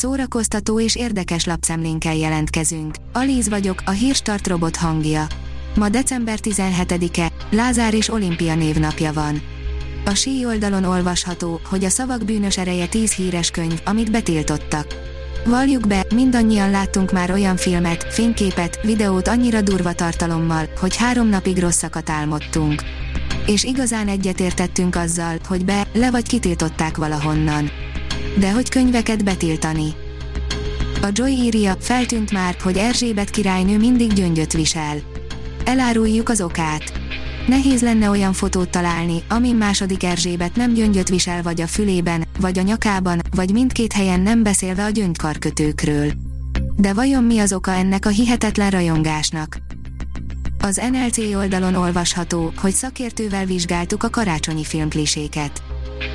szórakoztató és érdekes lapszemlénkkel jelentkezünk. Alíz vagyok, a hírstart robot hangja. Ma december 17-e, Lázár és Olimpia névnapja van. A sí oldalon olvasható, hogy a szavak bűnös ereje 10 híres könyv, amit betiltottak. Valljuk be, mindannyian láttunk már olyan filmet, fényképet, videót annyira durva tartalommal, hogy három napig rosszakat álmodtunk. És igazán egyetértettünk azzal, hogy be, le vagy kitiltották valahonnan. De hogy könyveket betiltani? A Joy írja, feltűnt már, hogy Erzsébet királynő mindig gyöngyöt visel. Eláruljuk az okát. Nehéz lenne olyan fotót találni, amin második Erzsébet nem gyöngyöt visel vagy a fülében, vagy a nyakában, vagy mindkét helyen nem beszélve a gyöngykarkötőkről. De vajon mi az oka ennek a hihetetlen rajongásnak? Az NLC oldalon olvasható, hogy szakértővel vizsgáltuk a karácsonyi filmkliséket.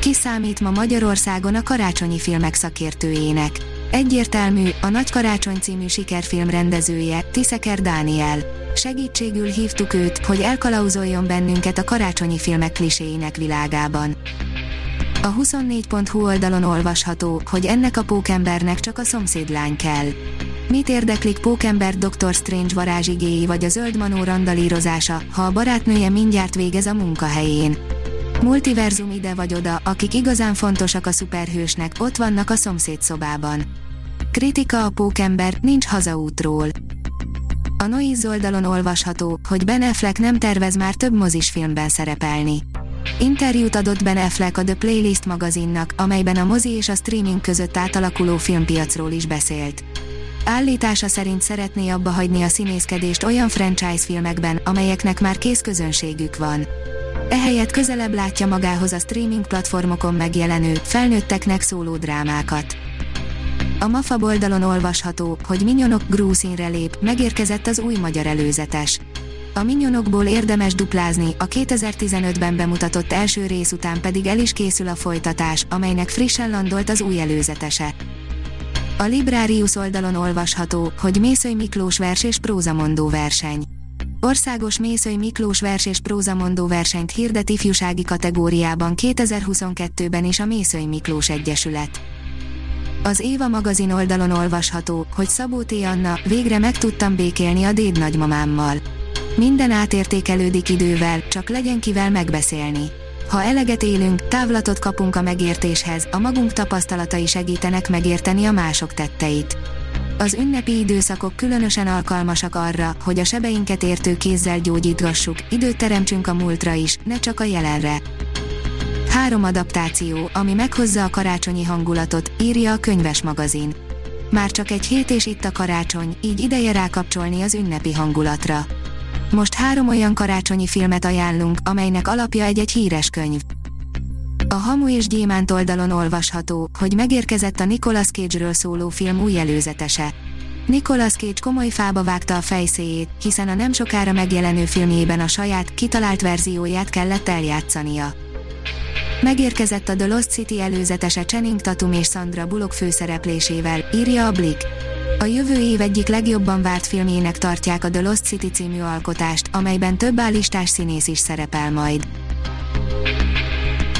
Ki számít ma Magyarországon a karácsonyi filmek szakértőjének? Egyértelmű, a Nagy Karácsony című sikerfilm rendezője, Tiszeker Dániel. Segítségül hívtuk őt, hogy elkalauzoljon bennünket a karácsonyi filmek kliséinek világában. A 24.hu oldalon olvasható, hogy ennek a pókembernek csak a szomszédlány kell. Mit érdeklik pókember Dr. Strange varázsigéi vagy a zöld manó randalírozása, ha a barátnője mindjárt végez a munkahelyén? Multiverzum ide vagy oda, akik igazán fontosak a szuperhősnek, ott vannak a szomszédszobában. Kritika a pókember, nincs hazaútról. A Noiz oldalon olvasható, hogy Ben Affleck nem tervez már több mozisfilmben szerepelni. Interjút adott Ben Affleck a The Playlist magazinnak, amelyben a mozi és a streaming között átalakuló filmpiacról is beszélt. Állítása szerint szeretné abba hagyni a színészkedést olyan franchise filmekben, amelyeknek már kész közönségük van. Ehelyett közelebb látja magához a streaming platformokon megjelenő, felnőtteknek szóló drámákat. A MAFA oldalon olvasható, hogy Minyonok grúszínre lép, megérkezett az új magyar előzetes. A Minyonokból érdemes duplázni, a 2015-ben bemutatott első rész után pedig el is készül a folytatás, amelynek frissen landolt az új előzetese. A Librarius oldalon olvasható, hogy Mészöly Miklós vers és prózamondó verseny. Országos Mészöly Miklós vers és prózamondó versenyt hirdet ifjúsági kategóriában 2022-ben is a Mészöly Miklós Egyesület. Az Éva magazin oldalon olvasható, hogy Szabó T. Anna, végre meg tudtam békélni a déd nagymamámmal. Minden átértékelődik idővel, csak legyen kivel megbeszélni. Ha eleget élünk, távlatot kapunk a megértéshez, a magunk tapasztalatai segítenek megérteni a mások tetteit. Az ünnepi időszakok különösen alkalmasak arra, hogy a sebeinket értő kézzel gyógyítgassuk, időt teremtsünk a múltra is, ne csak a jelenre. Három adaptáció, ami meghozza a karácsonyi hangulatot, írja a könyves magazin. Már csak egy hét és itt a karácsony, így ideje rákapcsolni az ünnepi hangulatra. Most három olyan karácsonyi filmet ajánlunk, amelynek alapja egy-egy híres könyv. A Hamu és Gyémánt oldalon olvasható, hogy megérkezett a Nicolas Cage-ről szóló film új előzetese. Nicolas Cage komoly fába vágta a fejszéjét, hiszen a nem sokára megjelenő filmjében a saját, kitalált verzióját kellett eljátszania. Megérkezett a The Lost City előzetese Channing Tatum és Sandra Bullock főszereplésével, írja a Blick. A jövő év egyik legjobban várt filmjének tartják a The Lost City című alkotást, amelyben több állistás színész is szerepel majd.